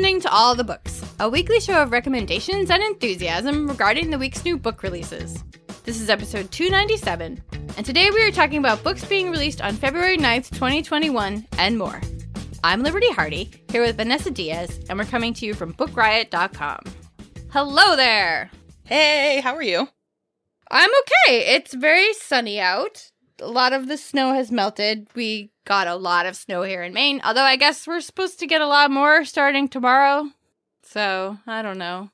Listening to All the Books, a weekly show of recommendations and enthusiasm regarding the week's new book releases. This is episode 297, and today we are talking about books being released on February 9th, 2021, and more. I'm Liberty Hardy, here with Vanessa Diaz, and we're coming to you from BookRiot.com. Hello there! Hey, how are you? I'm okay. It's very sunny out. A lot of the snow has melted. We got a lot of snow here in Maine, although I guess we're supposed to get a lot more starting tomorrow. So, I don't know.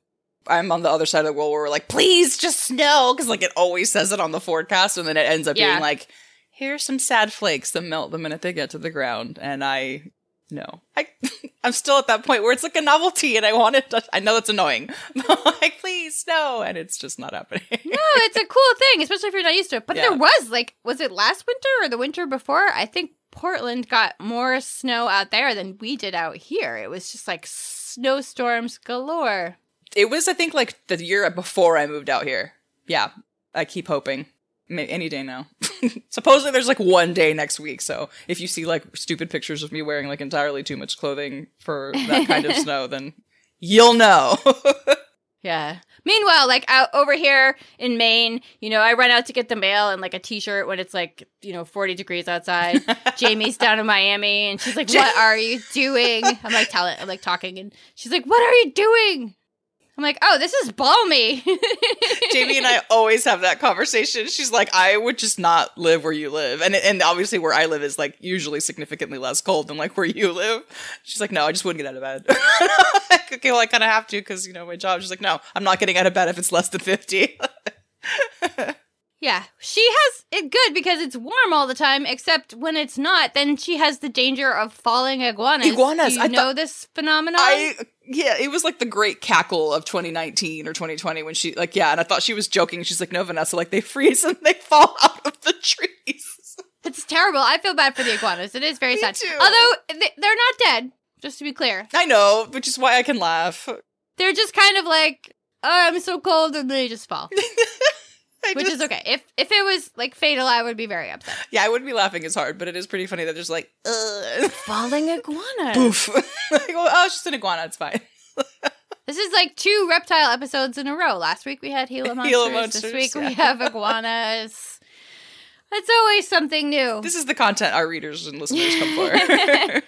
I'm on the other side of the world where we're like, please just snow, because like it always says it on the forecast, and then it ends up Yeah. being like, here's some sad flakes that melt the minute they get to the ground, and I no, I I'm still at that point where it's like a novelty, and I want it. To, I know that's annoying, but like please snow, and it's just not happening. No, it's a cool thing, especially if you're not used to it. But Yeah. there was, like, was it last winter or the winter before? I think Portland got more snow out there than we did out here. It was just like snowstorms galore. it was, I think, like the year before I moved out here. Yeah, I keep hoping. Any day now. Supposedly there's like one day next week, so if you see like stupid pictures of me wearing like entirely too much clothing for that kind of snow, then you'll know. Yeah. Meanwhile, like out over here in Maine, you know, I run out to get the mail and like a t-shirt when it's like, you know, 40 degrees outside. Jamie's down in Miami and she's like, "What are you doing?" I'm like telling I'm like talking and she's like, "What are you doing?" I'm like, "Oh, this is balmy." Jamie and I always have that conversation. She's like, I would just not live where you live. And and obviously where I live is like usually significantly less cold than like where you live. She's like, no, I just wouldn't get out of bed. Like, okay, well, I kind of have to because, you know, my job. She's like, no, I'm not getting out of bed if it's less than 50. Yeah, she has it good because it's warm all the time, except when it's not, then she has the danger of falling iguanas. Iguanas, Do you I know thought- this phenomenon? I, yeah, it was like the great cackle of 2019 or 2020 when she, like, yeah, and I thought she was joking. She's like, no, Vanessa, like, they freeze and they fall out of the trees. It's terrible. I feel bad for the iguanas. It is very Me sad. too. Although they- they're not dead, just to be clear. I know, which is why I can laugh. They're just kind of like, oh, I'm so cold, and they just fall, which just- is okay. If if it was like fatal, I would be very upset. Yeah, I wouldn't be laughing as hard, but it is pretty funny that there's like, Ugh. Falling iguana. poof. like, well, oh, it's just an iguana. It's fine. This is like two reptile episodes in a row. Last week we had Gila monsters. Gila This monsters, week we have iguanas. It's always something new. This is the content our readers and listeners come for.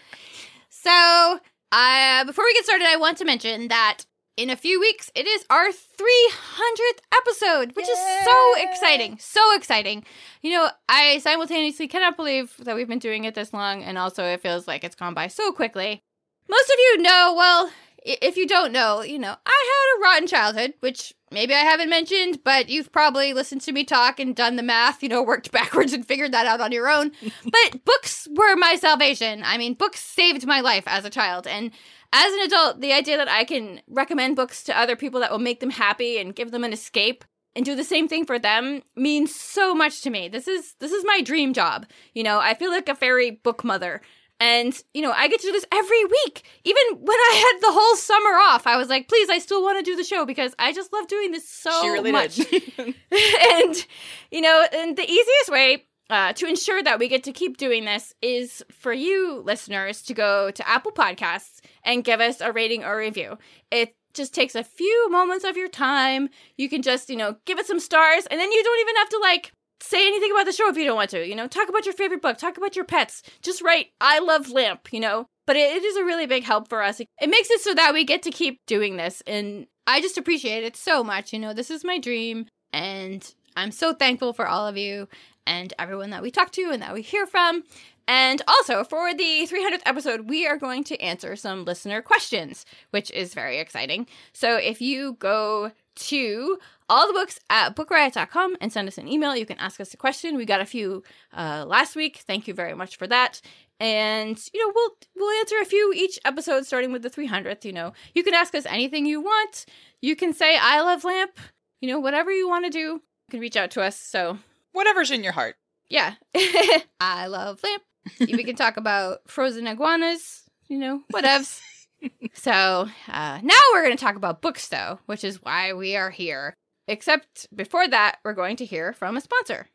So, uh, before we get started, I want to mention that in a few weeks, it is our 300th episode, which is so exciting. So exciting. You know, I simultaneously cannot believe that we've been doing it this long, and also it feels like it's gone by so quickly. Most of you know, well, if you don't know, you know, I had a rotten childhood, which maybe I haven't mentioned, but you've probably listened to me talk and done the math, you know, worked backwards and figured that out on your own. but books were my salvation. I mean, books saved my life as a child. And as an adult, the idea that I can recommend books to other people that will make them happy and give them an escape and do the same thing for them means so much to me. This is this is my dream job. You know, I feel like a fairy book mother. And, you know, I get to do this every week. Even when I had the whole summer off, I was like, please, I still want to do the show because I just love doing this so she really much. and you know, and the easiest way uh, to ensure that we get to keep doing this is for you listeners to go to Apple Podcasts and give us a rating or review. It just takes a few moments of your time. You can just, you know, give it some stars, and then you don't even have to like say anything about the show if you don't want to. You know, talk about your favorite book, talk about your pets. Just write "I love Lamp," you know. But it, it is a really big help for us. It makes it so that we get to keep doing this, and I just appreciate it so much. You know, this is my dream, and I'm so thankful for all of you. And everyone that we talk to and that we hear from. And also, for the 300th episode, we are going to answer some listener questions, which is very exciting. So if you go to all the books at bookriot.com and send us an email, you can ask us a question. We got a few uh, last week. Thank you very much for that. And you know, we'll we'll answer a few each episode, starting with the 300th. You know, you can ask us anything you want. You can say "I love lamp." You know, whatever you want to do, you can reach out to us. So Whatever's in your heart. yeah, I love lamp. we can talk about frozen iguanas, you know, whatevs. so uh, now we're going to talk about books, though, which is why we are here. Except before that, we're going to hear from a sponsor.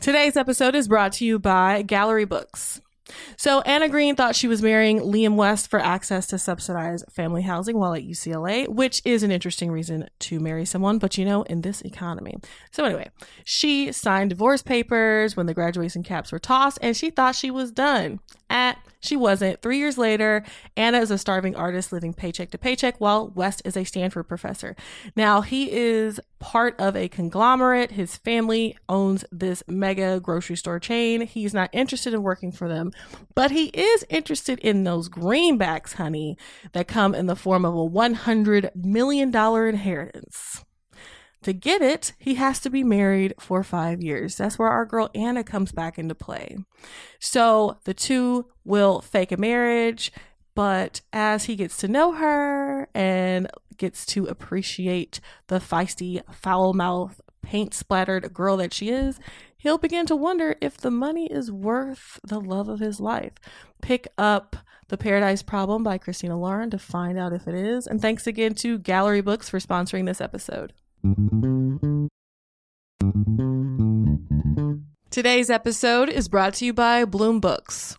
Today's episode is brought to you by Gallery Books. So, Anna Green thought she was marrying Liam West for access to subsidized family housing while at UCLA, which is an interesting reason to marry someone, but you know, in this economy. So, anyway, she signed divorce papers when the graduation caps were tossed, and she thought she was done. At she wasn't. Three years later, Anna is a starving artist living paycheck to paycheck, while West is a Stanford professor. Now, he is part of a conglomerate. His family owns this mega grocery store chain. He's not interested in working for them, but he is interested in those greenbacks, honey, that come in the form of a $100 million inheritance. To get it, he has to be married for five years. That's where our girl Anna comes back into play. So the two will fake a marriage, but as he gets to know her and gets to appreciate the feisty, foul mouthed, paint splattered girl that she is, he'll begin to wonder if the money is worth the love of his life. Pick up The Paradise Problem by Christina Lauren to find out if it is. And thanks again to Gallery Books for sponsoring this episode. Today's episode is brought to you by Bloom Books.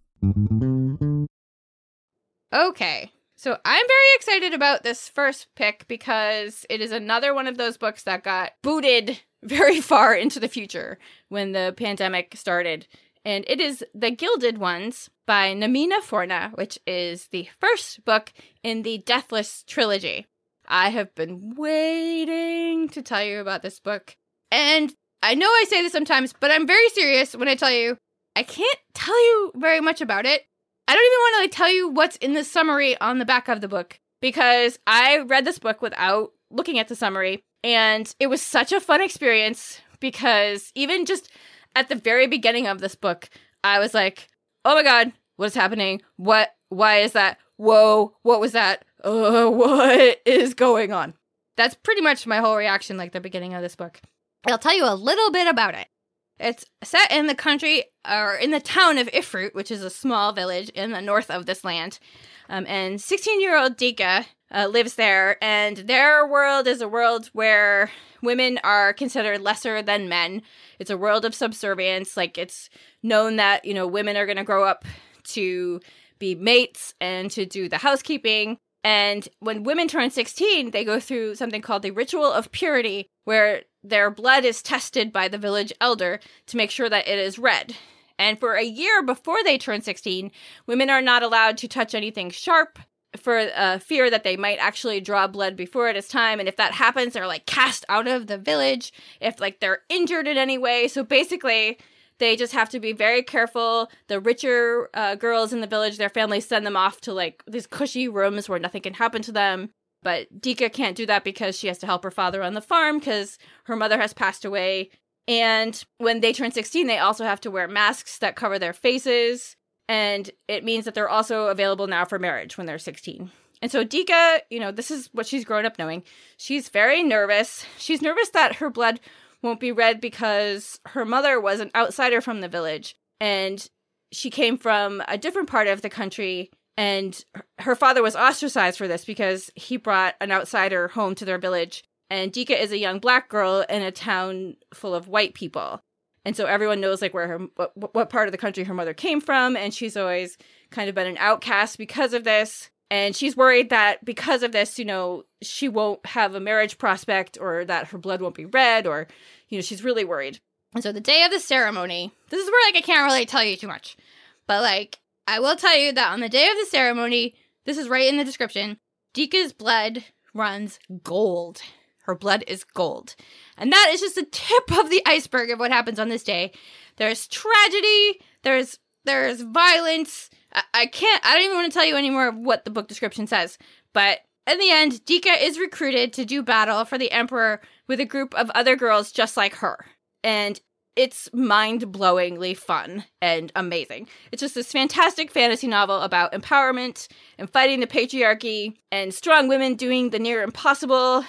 Okay. So I'm very excited about this first pick because it is another one of those books that got booted very far into the future when the pandemic started. And it is The Gilded Ones by Namina Forna, which is the first book in the Deathless trilogy. I have been waiting to tell you about this book. And I know I say this sometimes, but I'm very serious when I tell you I can't tell you very much about it. I don't even want to like tell you what's in the summary on the back of the book because I read this book without looking at the summary and it was such a fun experience because even just at the very beginning of this book, I was like, "Oh my god, what is happening? What why is that? Whoa, what was that? Uh, what is going on?" That's pretty much my whole reaction like the beginning of this book. I'll tell you a little bit about it. It's set in the country or in the town of Irfut, which is a small village in the north of this land. Um, and 16 year old Deka uh, lives there, and their world is a world where women are considered lesser than men. It's a world of subservience. Like, it's known that, you know, women are going to grow up to be mates and to do the housekeeping. And when women turn 16, they go through something called the ritual of purity, where their blood is tested by the village elder to make sure that it is red. And for a year before they turn 16, women are not allowed to touch anything sharp for uh, fear that they might actually draw blood before it is time. And if that happens, they're like cast out of the village if like they're injured in any way. So basically, they just have to be very careful. The richer uh, girls in the village, their families send them off to like these cushy rooms where nothing can happen to them. But Deka can't do that because she has to help her father on the farm because her mother has passed away And when they turn 16, they also have to wear masks that cover their faces. And it means that they're also available now for marriage when they're 16. And so Deka, you know, this is what she's grown up knowing. She's very nervous. She's nervous that her blood won't be red because her mother was an outsider from the village and she came from a different part of the country and her father was ostracized for this because he brought an outsider home to their village and Deka is a young black girl in a town full of white people. And so everyone knows like where her what, what part of the country her mother came from and she's always kind of been an outcast because of this. And she's worried that because of this, you know, she won't have a marriage prospect or that her blood won't be red or, you know, she's really worried. And so the day of the ceremony, this is where like I can't really tell you too much. But like I will tell you that on the day of the ceremony, this is right in the description, Deka's blood runs gold. Her blood is gold. And that is just the tip of the iceberg of what happens on this day. There's tragedy, there's there's violence, I, I can't, I don't even want to tell you anymore of what the book description says. But in the end, Deka is recruited to do battle for the Emperor with a group of other girls just like her. And it's mind blowingly fun and amazing. It's just this fantastic fantasy novel about empowerment and fighting the patriarchy and strong women doing the near impossible.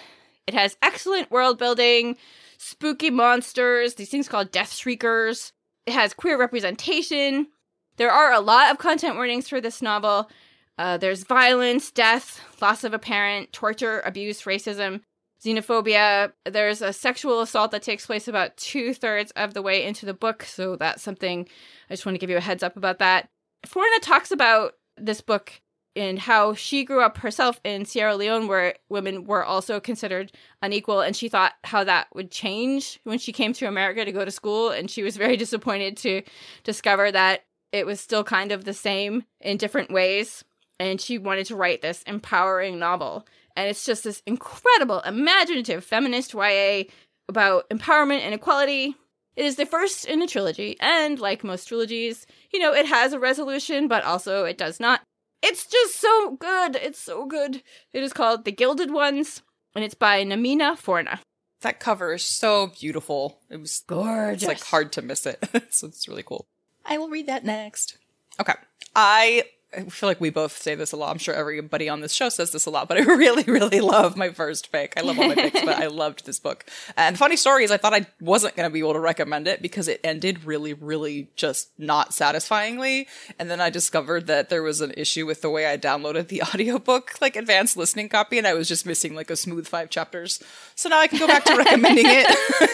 It has excellent world building, spooky monsters, these things called death shriekers. It has queer representation, there are a lot of content warnings for this novel. Uh, there's violence, death, loss of a parent, torture, abuse, racism, xenophobia. There's a sexual assault that takes place about two thirds of the way into the book, so that's something I just want to give you a heads up about that. Forna talks about this book and how she grew up herself in Sierra Leone, where women were also considered unequal, and she thought how that would change when she came to America to go to school, and she was very disappointed to discover that it was still kind of the same in different ways. And she wanted to write this empowering novel. And it's just this incredible, imaginative feminist YA about empowerment and equality. It is the first in a trilogy, and like most trilogies, you know, it has a resolution, but also it does not. It's just so good. It's so good. It is called The Gilded Ones, and it's by Namina Forna. That cover is so beautiful. It was gorgeous. It's like hard to miss it. so it's really cool. I will read that next. Okay. I I feel like we both say this a lot. I'm sure everybody on this show says this a lot, but I really, really love my first pick. I love all my picks, but I loved this book. And funny story is I thought I wasn't going to be able to recommend it because it ended really, really just not satisfyingly. And then I discovered that there was an issue with the way I downloaded the audiobook, like advanced listening copy, and I was just missing like a smooth five chapters. So now I can go back to recommending it.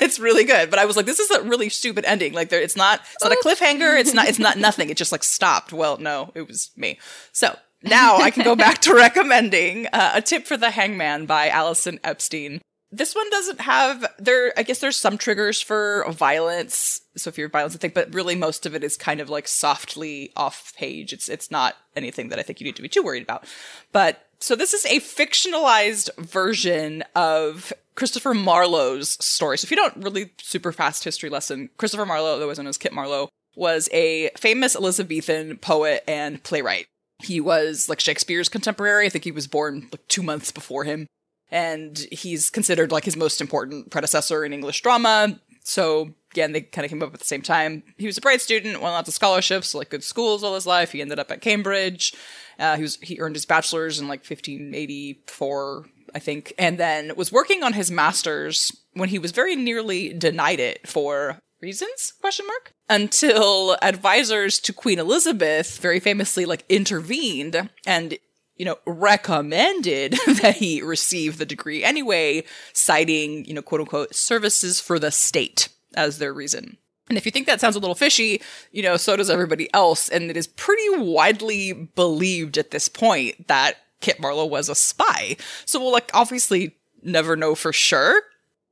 it's really good. But I was like, this is a really stupid ending. Like there, it's not, it's not a oh. cliffhanger. It's not, it's not nothing. It just like stopped. Well, no, it was me me. So now I can go back to recommending uh, a tip for the hangman by Allison Epstein. This one doesn't have there. I guess there's some triggers for violence, so if you're violence, I think, but really most of it is kind of like softly off page. It's it's not anything that I think you need to be too worried about. But so this is a fictionalized version of Christopher Marlowe's story. So if you don't really super fast history lesson, Christopher Marlowe, otherwise known as Kit Marlowe, was a famous Elizabethan poet and playwright. He was like Shakespeare's contemporary. I think he was born like two months before him. And he's considered like his most important predecessor in English drama. So again, they kind of came up at the same time. He was a bright student, won lots of scholarships, like good schools all his life. He ended up at Cambridge. Uh, he was he earned his bachelor's in like 1584, I think, and then was working on his master's when he was very nearly denied it for reasons question mark until advisors to queen elizabeth very famously like intervened and you know recommended that he receive the degree anyway citing you know quote unquote services for the state as their reason and if you think that sounds a little fishy, you know, so does everybody else. And it is pretty widely believed at this point that Kit Marlowe was a spy. So we'll like obviously never know for sure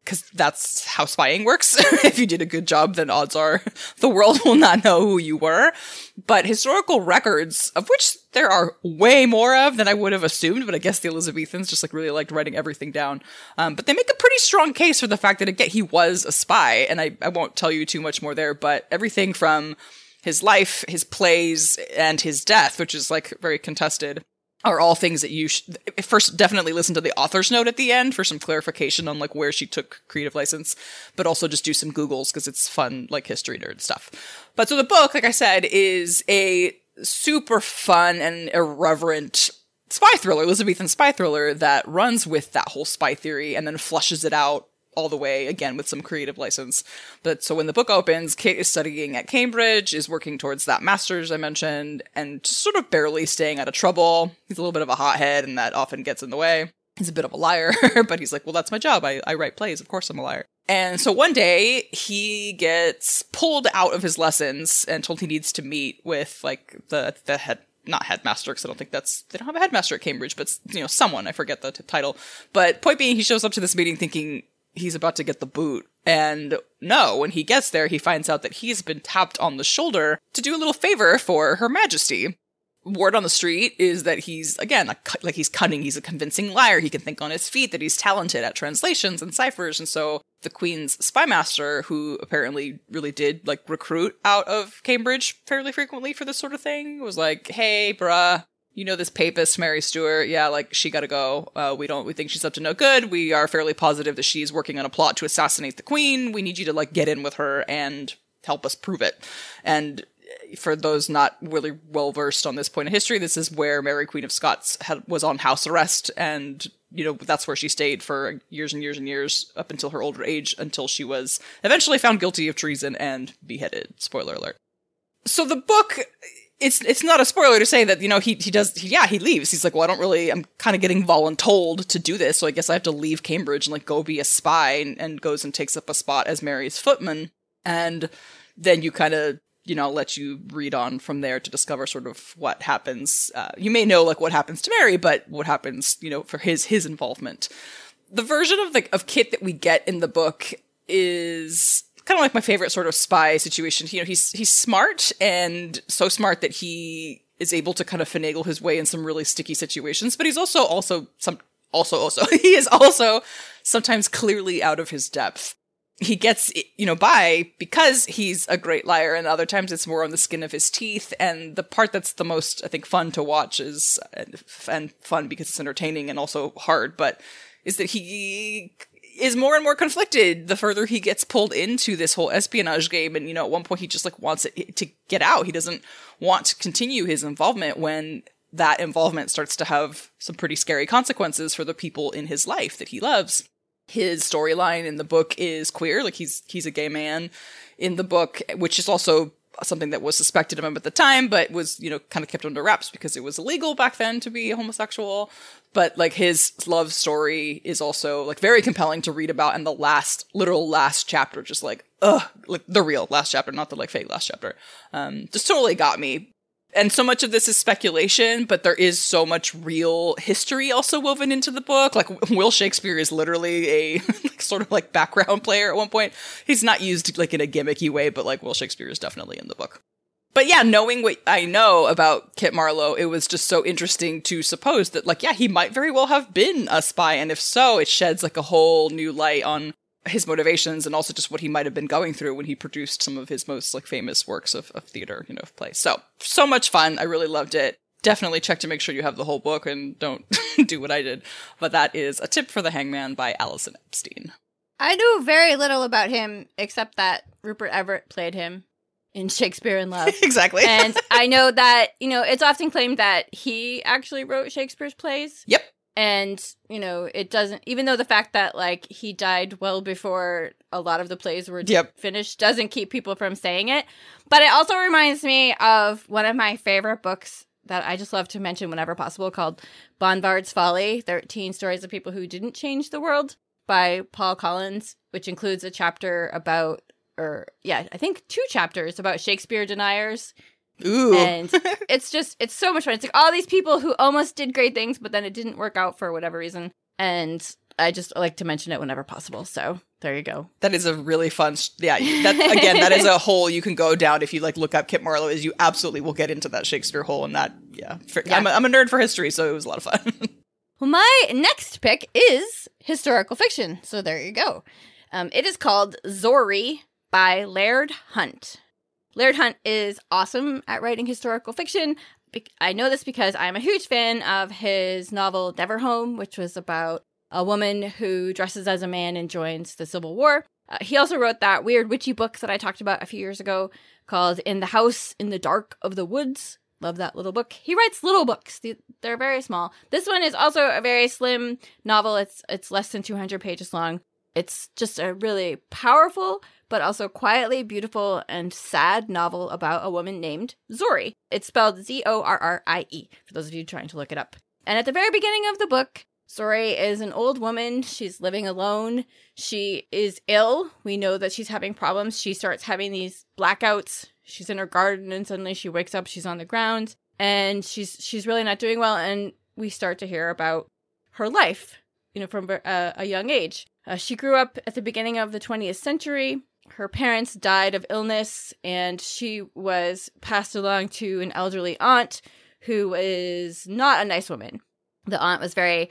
because that's how spying works. if you did a good job, then odds are the world will not know who you were. But historical records, of which there are way more of than I would have assumed, but I guess the Elizabethans just like really liked writing everything down. Um, but they make a pretty strong case for the fact that again, he was a spy. And I, I won't tell you too much more there, but everything from his life, his plays, and his death, which is like very contested, are all things that you sh- first definitely listen to the author's note at the end for some clarification on like where she took creative license, but also just do some googles because it's fun like history nerd stuff. But so the book, like I said, is a super fun and irreverent spy thriller, Elizabethan spy thriller that runs with that whole spy theory and then flushes it out all the way again with some creative license. But so when the book opens, Kit is studying at Cambridge, is working towards that master's I mentioned, and sort of barely staying out of trouble. He's a little bit of a hothead, and that often gets in the way. He's a bit of a liar, but he's like, well, that's my job. I, I write plays. Of course I'm a liar. And so one day he gets pulled out of his lessons and told he needs to meet with like the the head not headmaster because I don't think that's they don't have a headmaster at Cambridge, but you know someone I forget the t- title. But point being, he shows up to this meeting thinking he's about to get the boot. And no, when he gets there, he finds out that he's been tapped on the shoulder to do a little favor for Her Majesty. Word on the street is that he's, again, like he's cunning, he's a convincing liar. He can think on his feet, that he's talented at translations and ciphers. And so the Queen's spymaster, who apparently really did like recruit out of Cambridge fairly frequently for this sort of thing, was like, hey, bruh, you know this papist Mary Stuart, yeah, like she got to go. Uh, we don't, we think she's up to no good. We are fairly positive that she's working on a plot to assassinate the queen. We need you to like get in with her and help us prove it. And for those not really well versed on this point of history, this is where Mary Queen of Scots had, was on house arrest, and you know that's where she stayed for years and years and years up until her older age, until she was eventually found guilty of treason and beheaded. Spoiler alert. So the book it's it's not a spoiler to say that you know he he does he, yeah he leaves. He's like well I don't really I'm kind of getting voluntold to do this so I guess I have to leave Cambridge and like go be a spy and, and goes and takes up a spot as Mary's footman. And then you kind of you know let you read on from there to discover sort of what happens. Uh, you may know like what happens to Mary but what happens you know for his his involvement. The version of the of Kit that we get in the book is kind of like my favorite sort of spy situation. You know, he's he's smart and so smart that he is able to kind of finagle his way in some really sticky situations, but he's also also some also also he is also sometimes clearly out of his depth. He gets you know by because he's a great liar and other times it's more on the skin of his teeth and the part that's the most I think fun to watch is and fun because it's entertaining and also hard but is that he is more and more conflicted the further he gets pulled into this whole espionage game. And you know at one point he just like wants it to get out. He doesn't want to continue his involvement when that involvement starts to have some pretty scary consequences for the people in his life that he loves. His storyline in the book is queer. Like he's he's a gay man in the book which is also something that was suspected of him at the time, but was, you know, kind of kept under wraps because it was illegal back then to be homosexual. But like his love story is also like very compelling to read about and the last literal last chapter just like ugh like the real last chapter not the like fake last chapter. Um just totally got me and so much of this is speculation but there is so much real history also woven into the book like will shakespeare is literally a like, sort of like background player at one point he's not used like in a gimmicky way but like will shakespeare is definitely in the book but yeah, knowing what I know about Kit Marlowe, it was just so interesting to suppose that, like, yeah, he might very well have been a spy. And if so, it sheds like a whole new light on his motivations and also just what he might have been going through when he produced some of his most like famous works of, of theater, you know, of plays. So, so much fun. I really loved it. Definitely check to make sure you have the whole book and don't do what I did. But that is A Tip for the Hangman by Allison Epstein. I knew very little about him except that Rupert Everett played him in Shakespeare in Love. exactly. and I know that, you know, it's often claimed that he actually wrote Shakespeare's plays. Yep. And, you know, it doesn't, even though the fact that, like, he died well before a lot of the plays were yep. finished doesn't keep people from saying it. But it also reminds me of one of my favorite books that I just love to mention whenever possible called Banvard's Folly 13 Stories of People Who Didn't Change the World by Paul Collins, which includes a chapter about or yeah, I think two chapters about Shakespeare deniers. Ooh. And it's just it's so much fun. It's like all these people who almost did great things, but then it didn't work out for whatever reason. And I just like to mention it whenever possible. So there you go. That is a really fun. Yeah, that again, that is a hole you can go down if you like look up Kit Marlowe. Is you absolutely will get into that Shakespeare hole, and that yeah, for, yeah. I'm, a, I'm a nerd for history, so it was a lot of fun. well, my next pick is historical fiction. So there you go. Um, it is called Zorrie by Laird Hunt. Laird Hunt is awesome at writing historical fiction. I know this because I'm a huge fan of his novel Never Home, which was about a woman who dresses as a man and joins the Civil War. Uh, he also wrote that weird witchy book that I talked about a few years ago called In the House in the Dark of the Woods. Love that little book. He writes little books. They're very small. This one is also a very slim novel. It's it's less than 200 pages long. It's just a really powerful but also quietly beautiful and sad novel about a woman named Zorrie. It's spelled Z O R R I E for those of you trying to look it up. And at the very beginning of the book, Zorrie is an old woman. She's living alone. She is ill. We know that she's having problems. She starts having these blackouts. She's in her garden and suddenly she wakes up, she's on the ground, and she's she's really not doing well and we start to hear about her life, you know, from a, a young age. Uh, she grew up at the beginning of the 20th century. Her parents died of illness and she was passed along to an elderly aunt who is not a nice woman. The aunt was very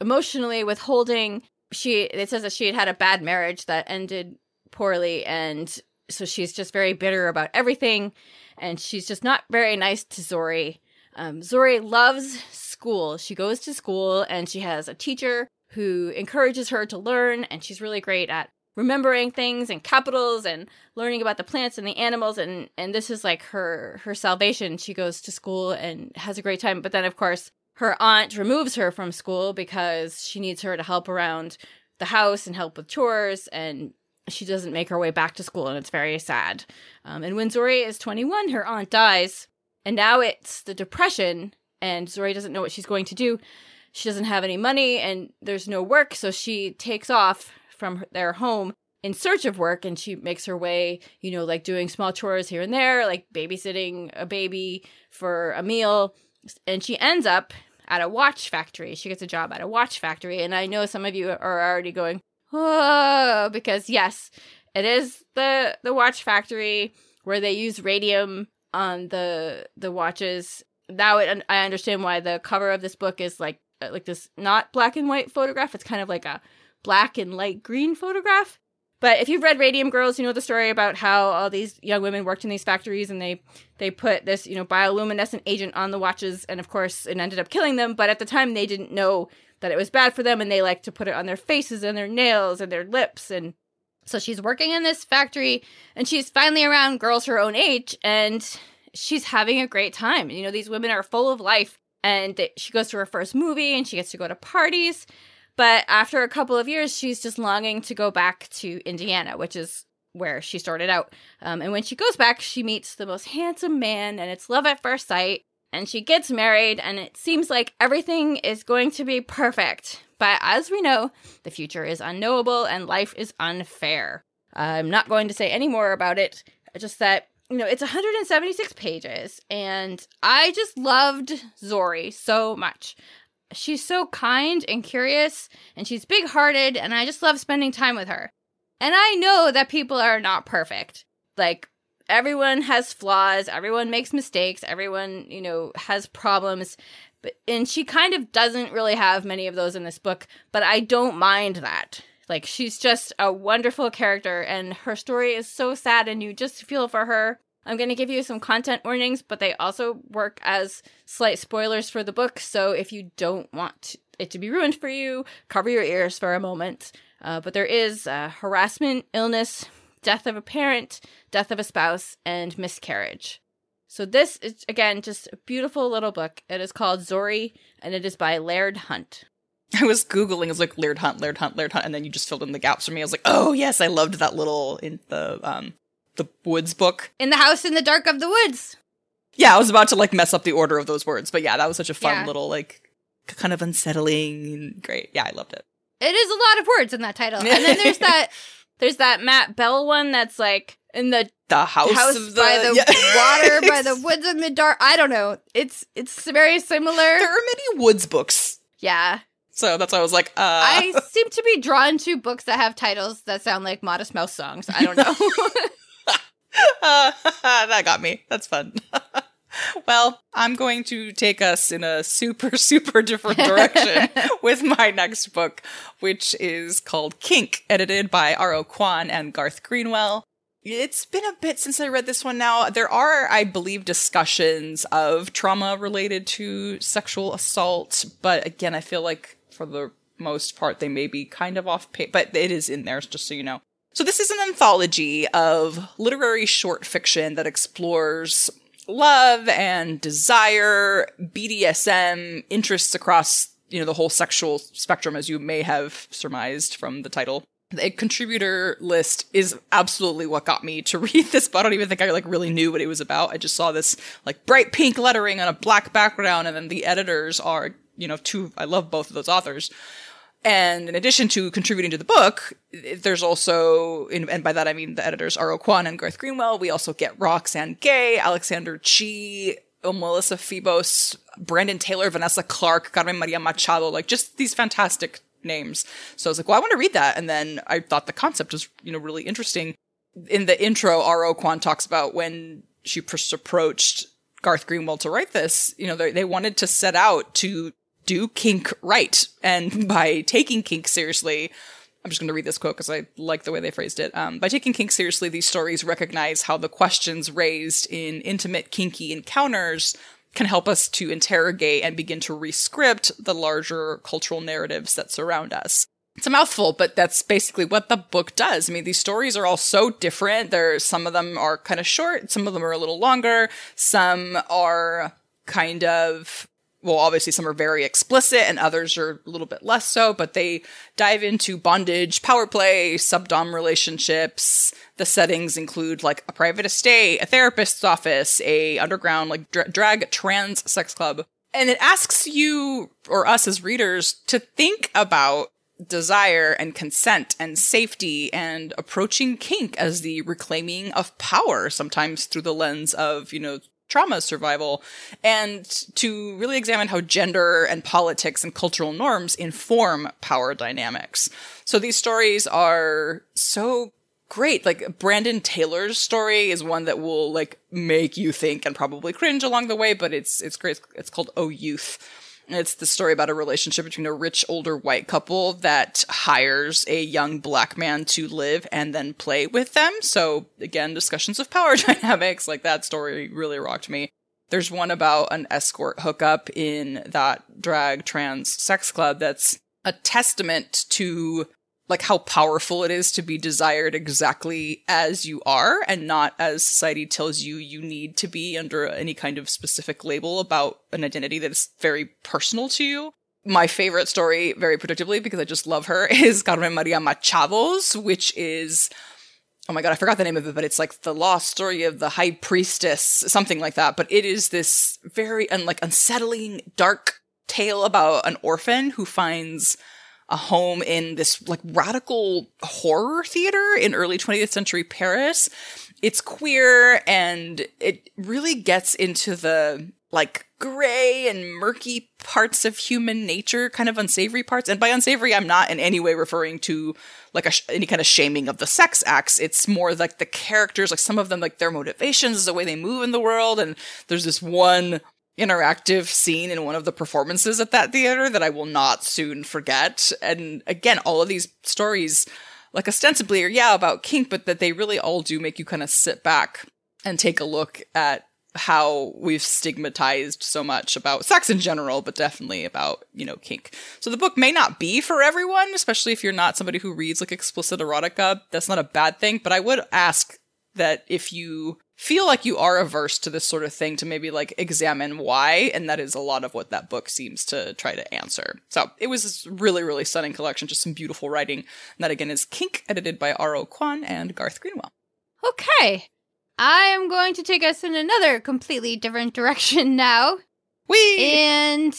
emotionally withholding. She it says that she had had a bad marriage that ended poorly and so she's just very bitter about everything and she's just not very nice to Zorrie. Um, Zorrie loves school. She goes to school and she has a teacher who encourages her to learn and she's really great at remembering things and capitals and learning about the plants and the animals and and this is like her her salvation. She goes to school and has a great time, but then of course her aunt removes her from school because she needs her to help around the house and help with chores and she doesn't make her way back to school and it's very sad um, and when Zorrie is 21 her aunt dies and now it's the depression and Zorrie doesn't know what she's going to do she doesn't have any money and there's no work so she takes off from their home in search of work and she makes her way you know like doing small chores here and there like babysitting a baby for a meal and she ends up at a watch factory. She gets a job at a watch factory. And I know some of you are already going, oh, because yes, it is the the watch factory where they use radium on the the watches. Now I understand why the cover of this book is like Uh, like this not black and white photograph. It's kind of like a black and light green photograph. But if you've read Radium Girls, you know the story about how all these young women worked in these factories and they they put this, you know, bioluminescent agent on the watches and of course it ended up killing them, but at the time they didn't know that it was bad for them and they like to put it on their faces and their nails and their lips and so she's working in this factory and she's finally around girls her own age and she's having a great time. You know, these women are full of life and she goes to her first movie and she gets to go to parties but after a couple of years, she's just longing to go back to Indiana, which is where she started out. Um, and when she goes back, she meets the most handsome man, and it's love at first sight. And she gets married, and it seems like everything is going to be perfect. But as we know, the future is unknowable and life is unfair. I'm not going to say any more about it, just that, you know, it's 176 pages, and I just loved Zorrie so much she's so kind and curious and she's big hearted and I just love spending time with her. And I know that people are not perfect. Like everyone has flaws, everyone makes mistakes, everyone, you know, has problems. But and she kind of doesn't really have many of those in this book, but I don't mind that. Like she's just a wonderful character and her story is so sad and you just feel for her I'm going to give you some content warnings, but they also work as slight spoilers for the book. So if you don't want it to be ruined for you, cover your ears for a moment. Uh, but there is uh, harassment, illness, death of a parent, death of a spouse, and miscarriage. So this is again just a beautiful little book. It is called Zorrie, and it is by Laird Hunt. I was googling. It was like Laird Hunt, Laird Hunt, Laird Hunt, and then you just filled in the gaps for me. I was like, oh yes, I loved that little in the um the woods book. In the house in the dark of the woods. Yeah, I was about to like mess up the order of those words, but yeah, that was such a fun Yeah. little like kind of unsettling great. Yeah, I loved it. It is a lot of words in that title. And then there's that there's that Matt Bell one that's like in the The house, house of the, by the yeah. water by the woods in the dark. I don't know. It's it's very similar. there are many woods books, Yeah. So that's why I was like, uh, I seem to be drawn to books that have titles that sound like Modest Mouse songs. I don't know. uh, that got me. That's fun. well, I'm going to take us in a super, super different direction with my next book, which is called Kink, edited by R.O. Kwon and Garth Greenwell. It's been a bit since I read this one now. There are, I believe, discussions of trauma related to sexual assault, but again, I feel like for the most part they may be kind of off but it is in there, just so you know. So this is an anthology of literary short fiction that explores love and desire, BDSM, interests across, you know, the whole sexual spectrum as you may have surmised from the title the contributor list is absolutely what got me to read this but i don't even think i like really knew what it was about i just saw this like bright pink lettering on a black background and then the editors are you know two i love both of those authors and in addition to contributing to the book there's also and by that i mean the editors are Kwon and garth greenwell we also get Roxane Gay Alexander Chee, melissa febos brandon taylor vanessa clark carmen maria machado like just these fantastic names. So I was like, well, I want to read that. And then I thought the concept was, you know, really interesting. In the intro, R.O. Kwon talks about when she approached Garth Greenwell to write this, you know, they, they wanted to set out to do kink right. And by taking kink seriously, I'm just going to read this quote because I like the way they phrased it. Um, by taking kink seriously, these stories recognize how the questions raised in intimate kinky encounters can help us to interrogate and begin to rescript the larger cultural narratives that surround us. It's a mouthful, but that's basically what the book does. I mean, these stories are all so different. There's some of them are kind of short, some of them are a little longer, some are kind of well, obviously some are very explicit and others are a little bit less so, but they dive into bondage, power play, subdom relationships. The settings include like a private estate, a therapist's office, a underground like dra- drag trans sex club. And it asks you or us as readers to think about desire and consent and safety and approaching kink as the reclaiming of power, sometimes through the lens of, you know, trauma survival and to really examine how gender and politics and cultural norms inform power dynamics. So these stories are so great. Like Brandon Taylor's story is one that will like make you think and probably cringe along the way, but it's it's great. It's called Oh Youth. It's the story about a relationship between a rich older white couple that hires a young black man to live and then play with them. So again, discussions of power dynamics, like that story really rocked me. There's one about an escort hookup in that drag trans sex club that's a testament to like how powerful it is to be desired exactly as you are and not as society tells you you need to be under any kind of specific label about an identity that is very personal to you. My favorite story, very predictably, because I just love her, is Carmen Maria Machado's, which is oh my god, I forgot the name of it, but it's like the lost story of the high priestess, something like that. But it is this very un- like unsettling, dark tale about an orphan who finds a home in this like radical horror theater in early 20th century Paris. It's queer and it really gets into the like gray and murky parts of human nature, kind of unsavory parts. And by unsavory, I'm not in any way referring to like sh- any kind of shaming of the sex acts. It's more like the characters, like some of them, like their motivations, the way they move in the world. And there's this one interactive scene in one of the performances at that theater that I will not soon forget. And again, all of these stories, like ostensibly are, yeah, about kink, but that they really all do make you kind of sit back and take a look at how we've stigmatized so much about sex in general, but definitely about, you know, kink. So the book may not be for everyone, especially if you're not somebody who reads like explicit erotica. That's not a bad thing, but I would ask that if you feel like you are averse to this sort of thing to maybe like examine why and that is a lot of what that book seems to try to answer so it was this really really stunning collection just some beautiful writing and that again is kink edited by R.O. Kwon and garth greenwell Okay. I am going to take us in another completely different direction now. we And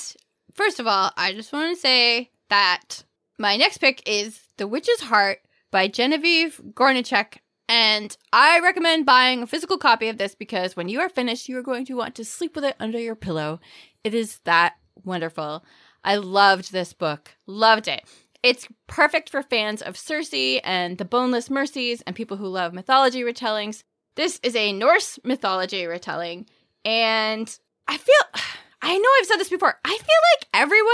first of all, I just want to say that my next pick is The Witch's Heart by Genevieve Gornichec. And I recommend buying a physical copy of this because when you are finished, you are going to want to sleep with it under your pillow. It is that wonderful. I loved this book. Loved it. It's perfect for fans of Circe and the Boneless Mercies and people who love mythology retellings. This is a Norse mythology retelling, and I feel I know I've said this before. I feel like everyone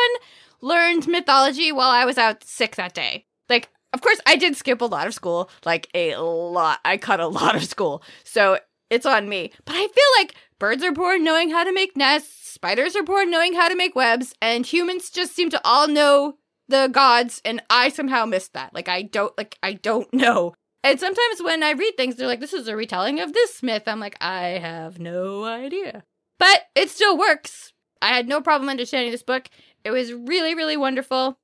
learned mythology while I was out sick that day. Like of course, I did skip a lot of school, like a lot. I cut a lot of school. So it's on me. But I feel like birds are born knowing how to make nests, spiders are born knowing how to make webs, and humans just seem to all know the gods, and I somehow missed that. Like I don't like I don't know. And sometimes when I read things, they're like, this is a retelling of this myth. I'm like, I have no idea. But it still works. I had no problem understanding this book. It was really, really wonderful.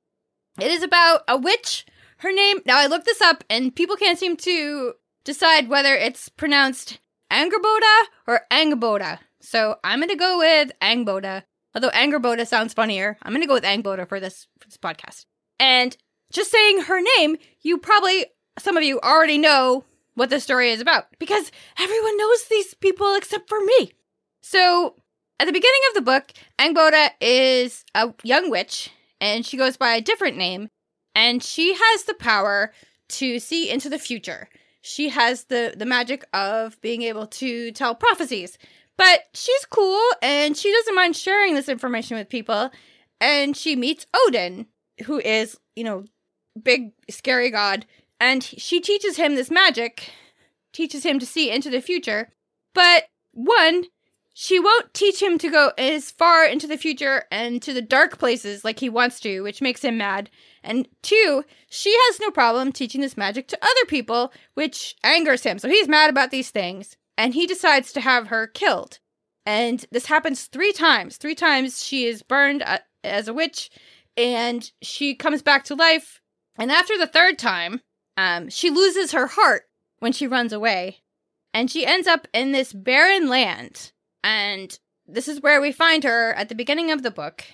It is about a witch. Her name, now I looked this up and people can't seem to decide whether it's pronounced Angerboda or Angboda. So I'm going to go with Angboda. Although Angerboda sounds funnier, I'm going to go with Angboda for this, for this podcast. And just saying her name, you probably, some of you already know what the story is about because everyone knows these people except for me. So at the beginning of the book, Angboda is a young witch and she goes by a different name and she has the power to see into the future. She has the the magic of being able to tell prophecies. But she's cool and she doesn't mind sharing this information with people. And she meets Odin, who is, you know, big scary god, and she teaches him this magic, teaches him to see into the future. But one, she won't teach him to go as far into the future and to the dark places like he wants to, which makes him mad. And two, she has no problem teaching this magic to other people, which angers him. So he's mad about these things, and he decides to have her killed. And this happens three times. Three times she is burned uh, as a witch, and she comes back to life. And after the third time, um, she loses her heart when she runs away, and she ends up in this barren land and this is where we find her at the beginning of the book.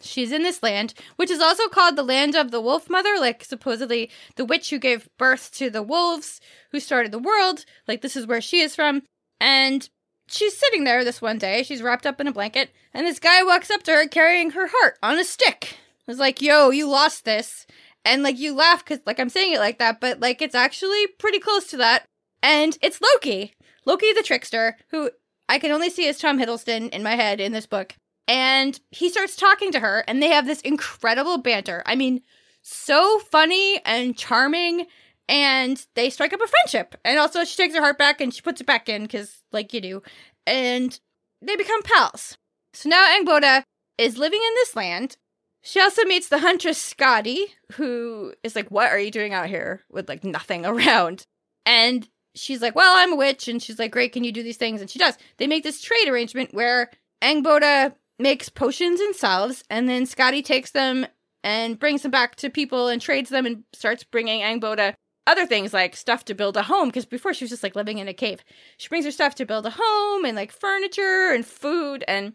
She's in this land, which is also called the land of the wolf mother, like supposedly the witch who gave birth to the wolves who started the world. Like, this is where she is from. And she's sitting there this one day. She's wrapped up in a blanket, and this guy walks up to her carrying her heart on a stick. Was like, yo, you lost this. And like, you laugh because, like, I'm saying it like that, but like, it's actually pretty close to that. And it's Loki. Loki the trickster, who I can only see as Tom Hiddleston in my head in this book. And he starts talking to her, and they have this incredible banter. I mean, so funny and charming. And they strike up a friendship. And also, she takes her heart back and she puts it back in, because, like you do. And they become pals. So now Angboda is living in this land. She also meets the huntress Skadi, who is like, What are you doing out here with like nothing around? And she's like, Well, I'm a witch. And she's like, Great, can you do these things? And she does. They make this trade arrangement where Angboda makes potions and salves, and then Skadi takes them and brings them back to people and trades them and starts bringing Angboda other things like stuff to build a home because before she was just like living in a cave. She brings her stuff to build a home and like furniture and food and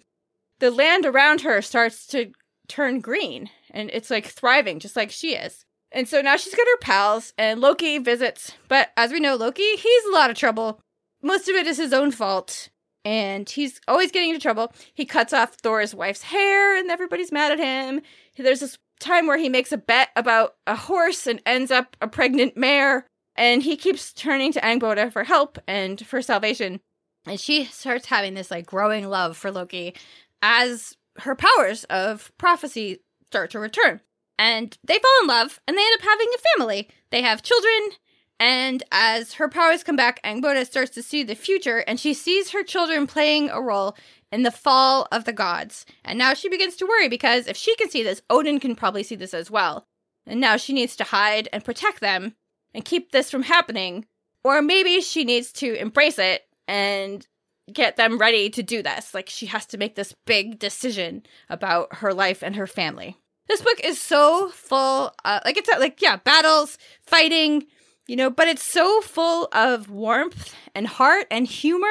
the land around her starts to turn green and it's like thriving just like she is. And so now she's got her pals, and Loki visits. But as we know, Loki, he's a lot of trouble. Most of it is his own fault. And he's always getting into trouble. He cuts off Thor's wife's hair, and everybody's mad at him. There's this time where he makes a bet about a horse and ends up a pregnant mare. And he keeps turning to Angboda for help and for salvation. And she starts having this like growing love for Loki as her powers of prophecy start to return and they fall in love and they end up having a family. They have children, and as her powers come back, Angboda starts to see the future and she sees her children playing a role in the fall of the gods. And now she begins to worry because if she can see this, Odin can probably see this as well. And now she needs to hide and protect them and keep this from happening. Or maybe she needs to embrace it and get them ready to do this. Like she has to make this big decision about her life and her family. This book is so full, uh, like it's like yeah, battles, fighting, you know, but it's so full of warmth and heart and humor.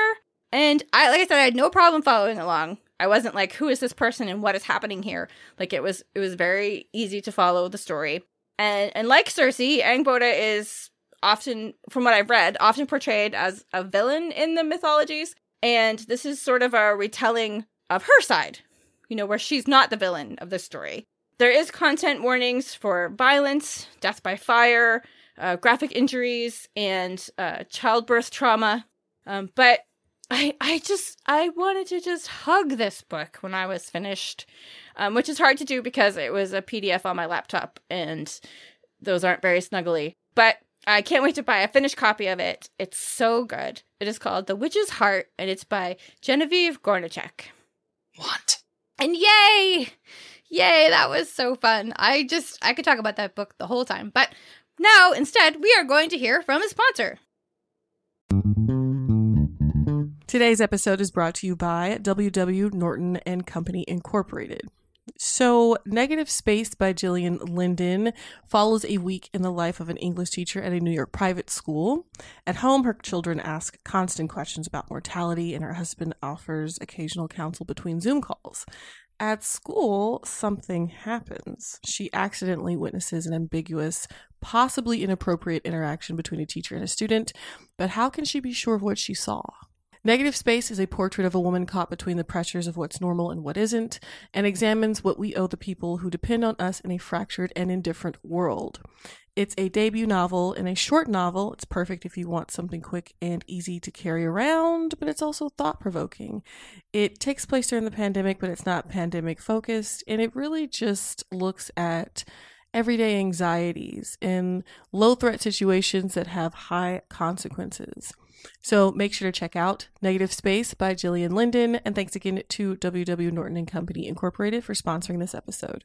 And I, like I said, I had no problem following along. I wasn't like, who is this person and what is happening here? Like it was, it was very easy to follow the story. And and like Circe, Angboda is often, from what I've read, often portrayed as a villain in the mythologies. And this is sort of a retelling of her side, you know, where she's not the villain of the story. There is content warnings for violence, death by fire, uh, graphic injuries, and uh, childbirth trauma. Um, but I, I just, I wanted to just hug this book when I was finished, um, which is hard to do because it was a PDF on my laptop, and those aren't very snuggly. But I can't wait to buy a finished copy of it. It's so good. It is called The Witch's Heart, and it's by Genevieve Gornichec. What? And yay! Yay, that was so fun. I just, I could talk about that book the whole time. But now, instead, we are going to hear from a sponsor. Today's episode is brought to you by WW Norton and Company Incorporated. So, Negative Space by Gillian Linden follows a week in the life of an English teacher at a New York private school. At home, her children ask constant questions about mortality, and her husband offers occasional counsel between Zoom calls. At school, something happens. She accidentally witnesses an ambiguous, possibly inappropriate interaction between a teacher and a student, but how can she be sure of what she saw? Negative Space is a portrait of a woman caught between the pressures of what's normal and what isn't, and examines what we owe the people who depend on us in a fractured and indifferent world. It's a debut novel and a short novel. It's perfect if you want something quick and easy to carry around, but it's also thought provoking. It takes place during the pandemic, but it's not pandemic focused, and it really just looks at everyday anxieties in low threat situations that have high consequences. So make sure to check out Negative Space by Gillian Linden. And thanks again to WW Norton and Company Incorporated for sponsoring this episode.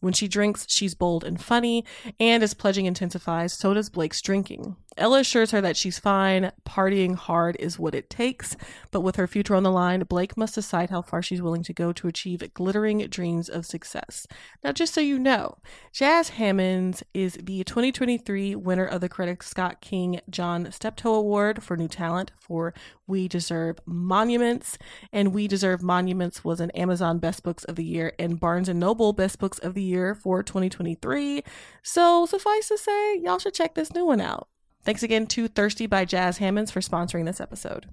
When she drinks, she's bold and funny, and as pledging intensifies, so does Blake's drinking. Ella assures her that she's fine, partying hard is what it takes, but with her future on the line, Blake must decide how far she's willing to go to achieve glittering dreams of success. Now, just so you know, Jas Hammonds is the 2023 winner of the Coretta Scott King John Steptoe Award for New Talent for We Deserve Monuments, and We Deserve Monuments was an Amazon Best Books of the Year and Barnes & Noble Best Books of the Year for 2023. So, suffice to say, y'all should check this new one out. Thanks again to Thirsty by Jas Hammonds for sponsoring this episode.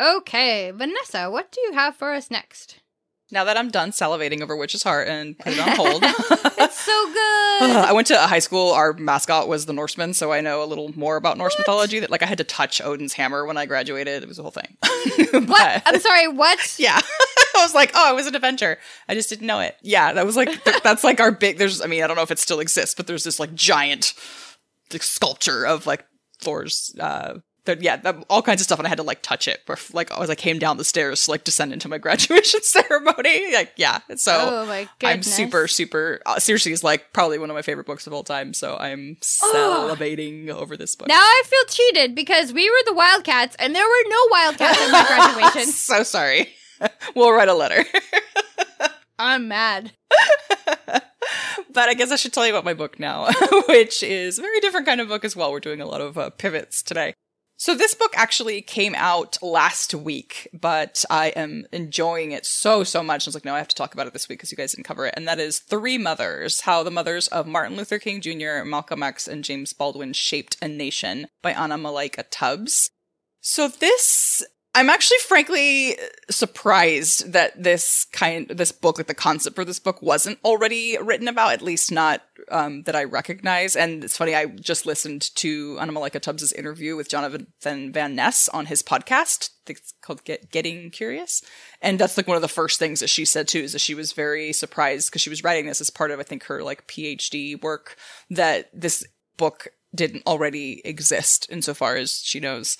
Okay, Vanessa, what do you have for us next? Now that I'm done salivating over Witch's Heart and put it on hold, It's so good. I went to a high school. Our mascot was the Norseman, so I know a little more about Norse mythology. That like I had to touch Odin's hammer when I graduated. It was a whole thing. what? I'm sorry, what? yeah, I was like, oh, it was an adventure. I just didn't know it. Yeah, that was like th- that's like our big. There's, I mean, I don't know if it still exists, but there's this like giant like, sculpture of like Thor's. uh yeah, that, all kinds of stuff, and I had to like touch it, for, like as I came down the stairs to like descend into my graduation ceremony. Like, yeah, so Oh my I'm super, super. Uh, seriously, is like probably one of my favorite books of all time. So I'm salivating over this book. Now I feel cheated because we were the Wildcats and there were no Wildcats at my graduation. so sorry. we'll write a letter. I'm mad. but I guess I should tell you about my book now, which is a very different kind of book as well. We're doing a lot of uh, pivots today. So this book actually came out last week, but I am enjoying it so, so much. I was like, no, I have to talk about it this week because you guys didn't cover it. And that is Three Mothers, How the Mothers of Martin Luther King Jr., Malcolm X, and James Baldwin Shaped a Nation by Anna Malaika Tubbs. So this I'm actually frankly surprised that this kind this book like the concept for this book wasn't already written about at least not um, that I recognize. And it's funny I just listened to Anna Malaika Tubbs' interview with Jonathan Van Ness on his podcast. It's called Get, Getting Curious. And that's like one of the first things that she said too is that she was very surprised because she was writing this as part of I think her like PhD work that this book didn't already exist insofar as she knows.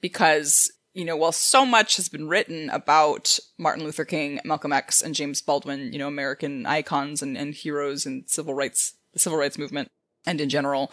Because you know, while so much has been written about Martin Luther King, Malcolm X, and James Baldwin, you know, American icons and, and heroes in civil rights, the civil rights movement, and in general,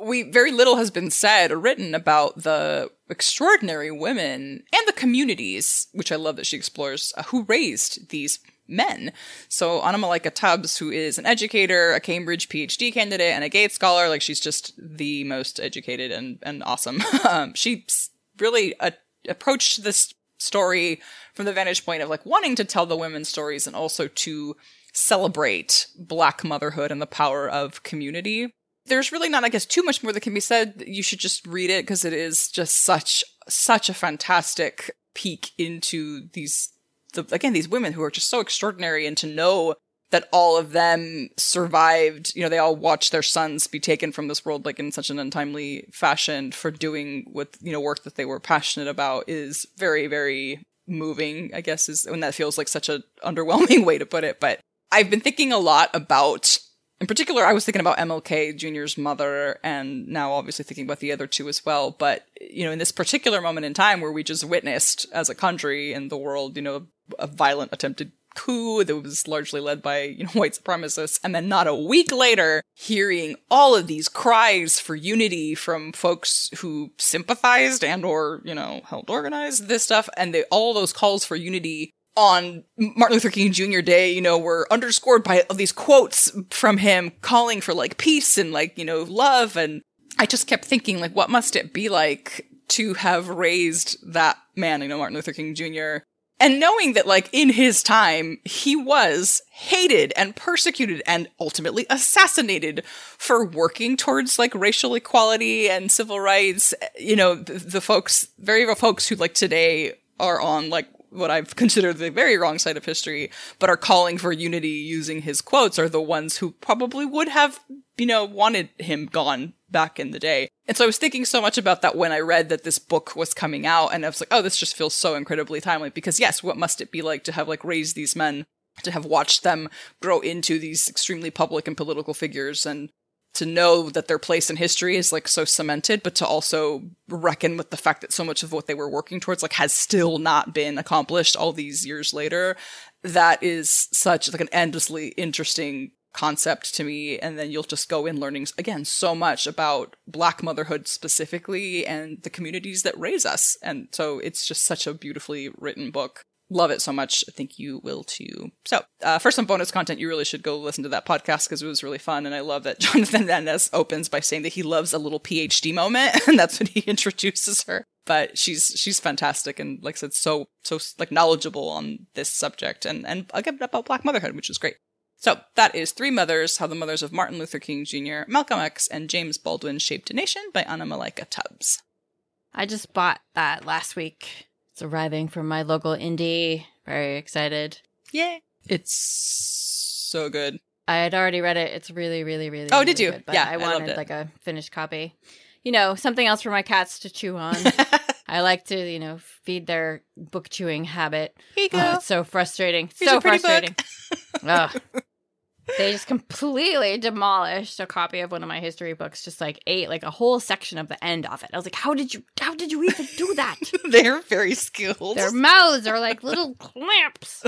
we very little has been said or written about the extraordinary women and the communities, which I love that she explores, uh, who raised these men. So Anna Malaika Tubbs, who is an educator, a Cambridge PhD candidate, and a Gates scholar, like she's just the most educated and and awesome. um, she's really a approached this story from the vantage point of like wanting to tell the women's stories and also to celebrate Black motherhood and the power of community. There's really not, I guess, too much more that can be said. You should just read it because it is just such, such a fantastic peek into these, the, again, these women who are just so extraordinary and to know that all of them survived. You know, they all watched their sons be taken from this world like in such an untimely fashion for doing with you know, work that they were passionate about is very, very moving, I guess is when that feels like such a underwhelming way to put it. But I've been thinking a lot about in particular, I was thinking about MLK Jr.'s mother, and now obviously thinking about the other two as well. But, you know, in this particular moment in time where we just witnessed as a country and the world, you know, a violent attempted coup that was largely led by you know white supremacists and then not a week later hearing all of these cries for unity from folks who sympathized and or you know helped organize this stuff and they, all those calls for unity on Martin Luther King Jr. Day, you know, were underscored by all these quotes from him calling for like peace and like, you know, love. And I just kept thinking, like, what must it be like to have raised that man, you know, Martin Luther King Jr., and knowing that, like, in his time, he was hated and persecuted and ultimately assassinated for working towards, like, racial equality and civil rights. You know, the, the folks, very folks who, like, today are on, like, what I've considered the very wrong side of history, but are calling for unity using his quotes are the ones who probably would have, you know, wanted him gone back in the day. And so I was thinking so much about that when I read that this book was coming out and I was like, oh, this just feels so incredibly timely because yes, what must it be like to have like raised these men, to have watched them grow into these extremely public and political figures and to know that their place in history is like so cemented, but to also reckon with the fact that so much of what they were working towards like has still not been accomplished all these years later. That is such like an endlessly interesting concept to me and then you'll just go in learning again so much about black motherhood specifically and the communities that raise us. And so it's just such a beautifully written book. Love it so much. I think you will too. So uh, for some bonus content you really should go listen to that podcast because it was really fun and i love that jonathan ness opens by saying that he loves a little phd moment and that's when he introduces her. But she's she's fantastic and like i said so so like knowledgeable on this subject and and again about black motherhood which is great so that is Three Mothers How the Mothers of Martin Luther King Jr., Malcolm X, and James Baldwin Shaped a Nation by Anna Malaika Tubbs. I just bought that last week. It's arriving from my local indie. Very excited. Yay. It's so good. I had already read it. It's really, really, really. Oh, did really you? Good, but Yeah, I I wanted it. like a finished copy. You know, something else for my cats to chew on. I like to, you know, feed their book chewing habit. Here you oh, go. Oh, it's so frustrating. Here's so frustrating. book. Ugh. They just completely demolished a copy of one of my history books. Just like ate like a whole section of the end off it. I was like, "How did you? How did you even do that?" They're very skilled. Their mouths are like little clamps.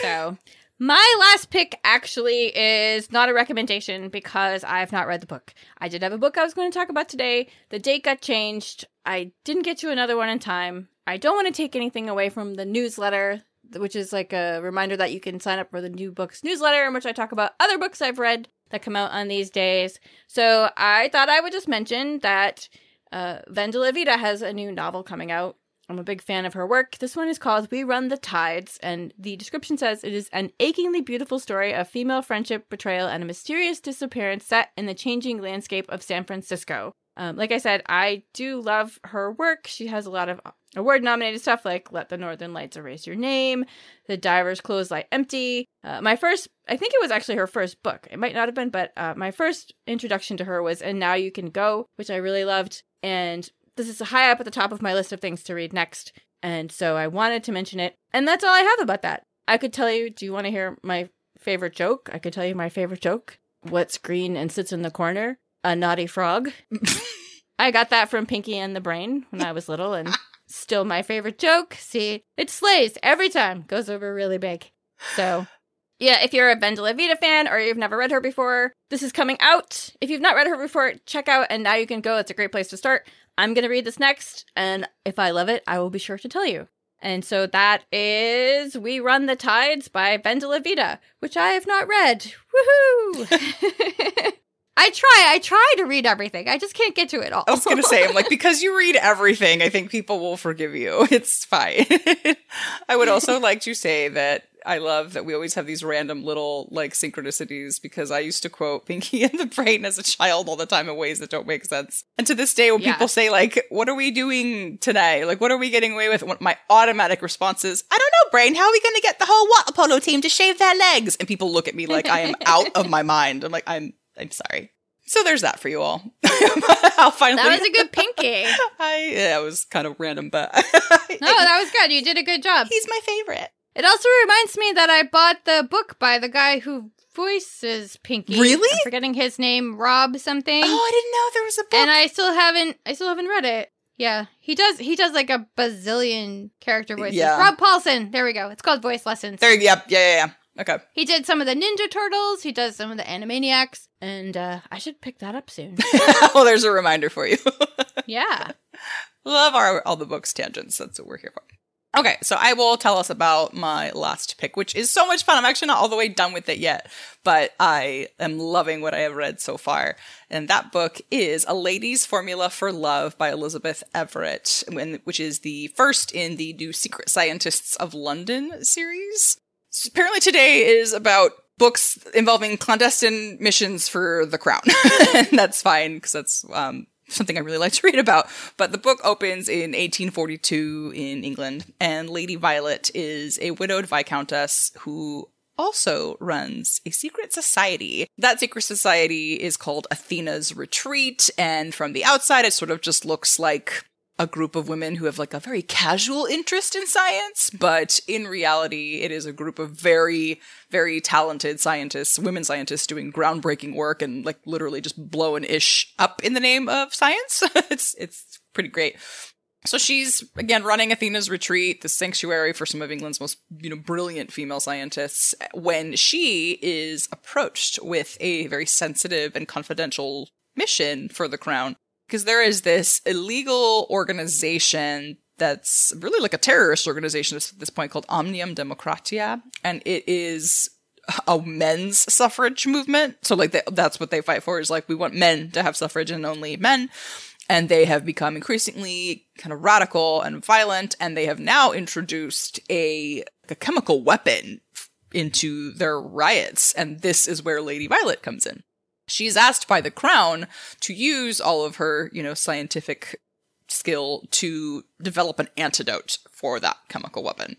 So, my last pick actually is not a recommendation because I've not read the book. I did have a book I was going to talk about today. The date got changed. I didn't get to another one in time. I don't want to take anything away from the newsletter, which is like a reminder that you can sign up for the new books newsletter in which I talk about other books I've read that come out on these days. So, I thought I would just mention that uh, Vendela Vida has a new novel coming out. I'm a big fan of her work. This one is called We Run the Tides, and the description says it is an achingly beautiful story of female friendship, betrayal, and a mysterious disappearance set in the changing landscape of San Francisco. Um, like I said, I do love her work. She has a lot of award nominated stuff like Let the Northern Lights Erase Your Name, The Diver's Clothes Lie Empty. Uh, my first, I think it was actually her first book. It might not have been, but uh, my first introduction to her was And Now You Can Go, which I really loved. And this is high up at the top of my list of things to read next. And so I wanted to mention it. And that's all I have about that. I could tell you, do you want to hear my favorite joke? I could tell you my favorite joke. What's green and sits in the corner? A naughty frog. I got that from Pinky and the Brain when I was little and still my favorite joke. See, it slays every time. Goes over really big. So, yeah, if you're a Vendela Vida fan or you've never read her before, this is coming out. If you've not read her before, check out And Now You Can Go. It's a great place to start. I'm going to read this next, and if I love it, I will be sure to tell you. And so that is We Run the Tides by Vendela Vida, which I have not read. Woohoo! I try. I try to read everything. I just can't get to it all. I was gonna say, I'm like, because you read everything, I think people will forgive you. It's fine. I would also like to say that I love that we always have these random little like synchronicities because I used to quote Pinky and the Brain as a child all the time in ways that don't make sense. And to this day, when Yeah. people say like, "What are we doing today? Like, what are we getting away with?" My automatic response is, "I don't know, Brain. How are we going to get the whole water polo team to shave their legs?" And people look at me like I am out of my mind. I'm like, I'm I'm sorry. So there's that for you all. I'll finally. That was a good pinky. I yeah, it was kind of random, but no, that was good. You did a good job. he's my favorite. It also reminds me that I bought the book by the guy who voices Pinky. Really? I'm forgetting his name, Rob something. Oh, I didn't know there was a book. and I still haven't I still haven't read it. Yeah. He does he does like a bazillion character voices. Yeah. Rob Paulsen. There we go. It's called Voice Lessons. there, you go. yep, yeah, yeah, yeah. Okay. He did some of the Ninja Turtles, he does some of the Animaniacs, and uh I should pick that up soon. well, there's a reminder for you. yeah. Love our all the books tangents. That's what we're here for. Okay, so I will tell us about my last pick, which is so much fun. I'm actually not all the way done with it yet, but I am loving what I have read so far. And that book is A Lady's Formula for Love by Elizabeth Everett, when- which is the first in the new Secret Scientists of London series. Apparently, today is about books involving clandestine missions for the crown. that's fine because that's um, something I really like to read about. But the book opens in 1842 in England, and Lady Violet is a widowed viscountess who also runs a secret society. That secret society is called Athena's Retreat, and from the outside, it sort of just looks like a group of women who have like a very casual interest in science, but in reality, it is a group of very, very talented scientists, women scientists doing groundbreaking work and like literally just blowing ish up in the name of science. it's it's pretty great. So she's again running Athena's retreat, the sanctuary for some of England's most you know brilliant female scientists. When she is approached with a very sensitive and confidential mission for the crown, because there is this illegal organization that's really like a terrorist organization at this point called Omnium Democratia, and it is a men's suffrage movement. So like they, that's what they fight for is like we want men to have suffrage and only men. And they have become increasingly kind of radical and violent, and they have now introduced a, a chemical weapon into their riots. And this is where Lady Violet comes in. She's asked by the crown to use all of her, you know, scientific skill to develop an antidote for that chemical weapon.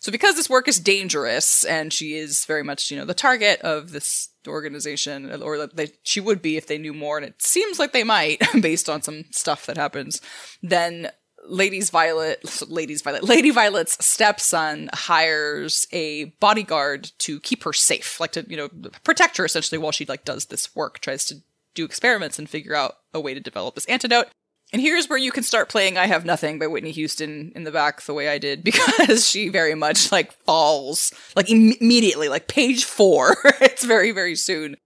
So because this work is dangerous and she is very much, you know, the target of this organization or that she would be if they knew more and it seems like they might based on some stuff that happens, then Ladies Violet, Ladies Violet, Lady Violet's stepson hires a bodyguard to keep her safe, like to, you know, protect her essentially while she like does this work, tries to do experiments and figure out a way to develop this antidote. And here's where you can start playing I Have Nothing by Whitney Houston in the back the way I did because she very much like falls like Im- immediately, like page four. it's very, very soon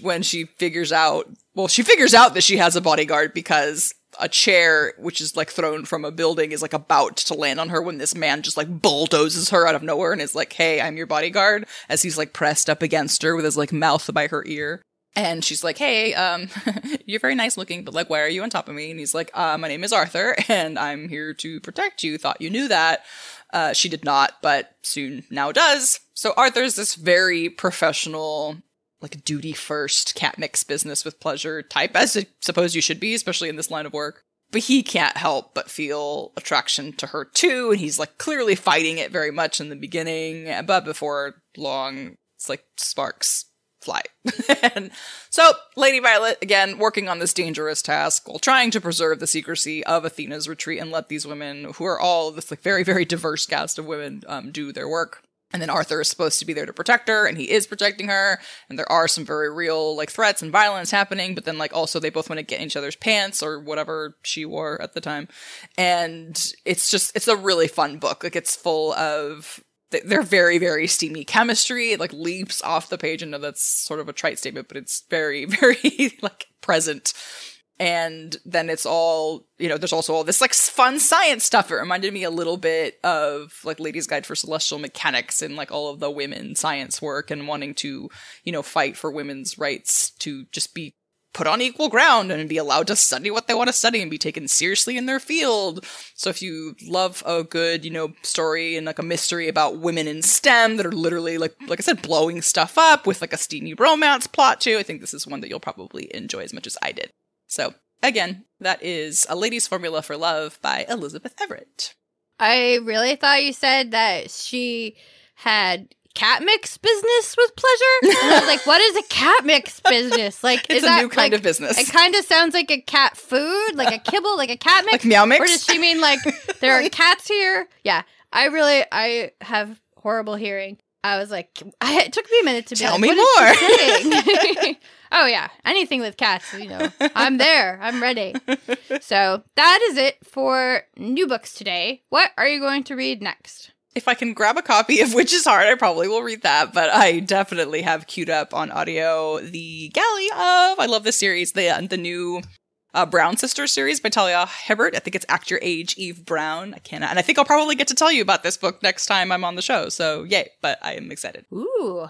when she figures out, well, she figures out that she has a bodyguard because a chair, which is like thrown from a building, is like about to land on her when this man just like bulldozes her out of nowhere and is like, Hey, I'm your bodyguard as he's like pressed up against her with his like mouth by her ear. And she's like, "Hey, um, you're very nice looking, but like, why are you on top of me?" And he's like, uh, "My name is Arthur, and I'm here to protect you." Thought you knew that. Uh, she did not, but soon now does. So Arthur's this very professional, like duty first, can't mix business with pleasure type, as I suppose you should be, especially in this line of work. But he can't help but feel attraction to her too, and he's like clearly fighting it very much in the beginning, but before long, it's like sparks fly. and so, Lady Violet, again, working on this dangerous task while trying to preserve the secrecy of Athena's retreat and let these women, who are all this like very, very diverse cast of women, um, do their work. And then Arthur is supposed to be there to protect her, and he is protecting her. And there are some very real like threats and violence happening, but then like also they both want to get in each other's pants or whatever she wore at the time. And it's just it's a really fun book. Like it's full of th- they're very very steamy chemistry it like leaps off the page i know that's sort of a trite statement but it's very very like present and then it's all you know there's also all this like fun science stuff it reminded me a little bit of like ladies guide for celestial mechanics and like all of the women science work and wanting to you know fight for women's rights to just be put on equal ground and be allowed to study what they want to study and be taken seriously in their field. So if you love a good, you know, story and like a mystery about women in STEM that are literally like like I said, blowing stuff up with like a steamy romance plot too, I think this is one that you'll probably enjoy as much as I did. So again, that is A Lady's Formula for Love by Elizabeth Everett. I really thought you said that she had cat mix business with pleasure. And I was like, what is a cat mix business? Like, It's is a that new kind like, of business. It kind of sounds like a cat food, like a kibble, like a cat mix. Like Meow Mix? Or does she mean like there are cats here? Yeah, I really, I have horrible hearing. I was like, I, it took me a minute to be Tell like, me is saying? oh yeah, anything with cats, you know, I'm there, I'm ready. So that is it for new books today. What are you going to read next? If I can grab a copy of Witch's Heart, I probably will read that. But I definitely have queued up on audio the Galley of I love this series, the the new uh, Brown Sisters series by Talia Hibbert. I think it's Act Your Age, Eve Brown. I cannot, and I think I'll probably get to tell you about this book next time I'm on the show. So yay! But I am excited. Ooh,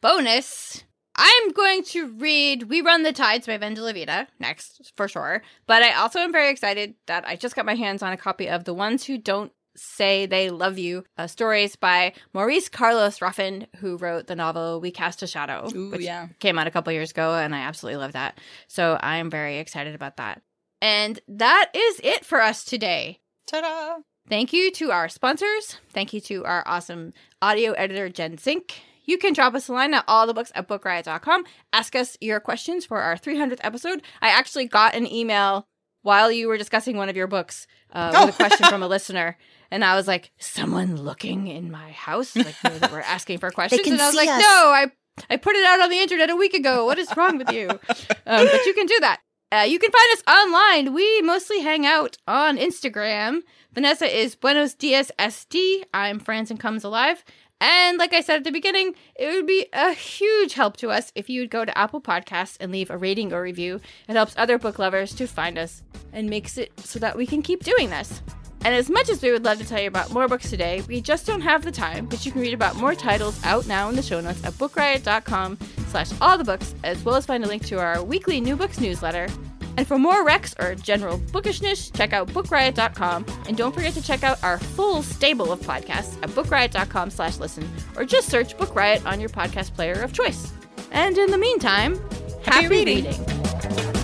bonus. I'm going to read We Run the Tides by Ben Vita next, for sure. But I also am very excited that I just got my hands on a copy of The Ones Who Don't Say They Love You, uh, stories by Maurice Carlos Ruffin, who wrote the novel We Cast a Shadow, Ooh, which yeah. came out a couple years ago, and I absolutely love that. So I'm very excited about that. And that is it for us today. Ta-da! Thank you to our sponsors. Thank you to our awesome audio editor, Jen Sink. You can drop us a line at allthebooks at bookriot.com. Ask us your questions for our 300th episode. I actually got an email while you were discussing one of your books uh, with a question from a listener. And I was like, someone looking in my house? Like, know, that we're asking for questions? can and I was see like, us. no, I, I put it out on the internet a week ago. What is wrong with you? Um, but you can do that. Uh, you can find us online. We mostly hang out on Instagram. Vanessa is Buenos Dias SD. I'm Franzen Comes Alive. And like I said at the beginning, it would be a huge help to us if you would go to Apple Podcasts and leave a rating or review. It helps other book lovers to find us and makes it so that we can keep doing this. And as much as we would love to tell you about more books today, we just don't have the time, but you can read about more titles out now in the show notes at bookriot.com slash all the books, as well as find a link to our weekly new books newsletter. And for more recs or general bookishness, check out bookriot.com. And don't forget to check out our full stable of podcasts at bookriot.com slash listen, or just search Book Riot on your podcast player of choice. And in the meantime, happy, reading. reading.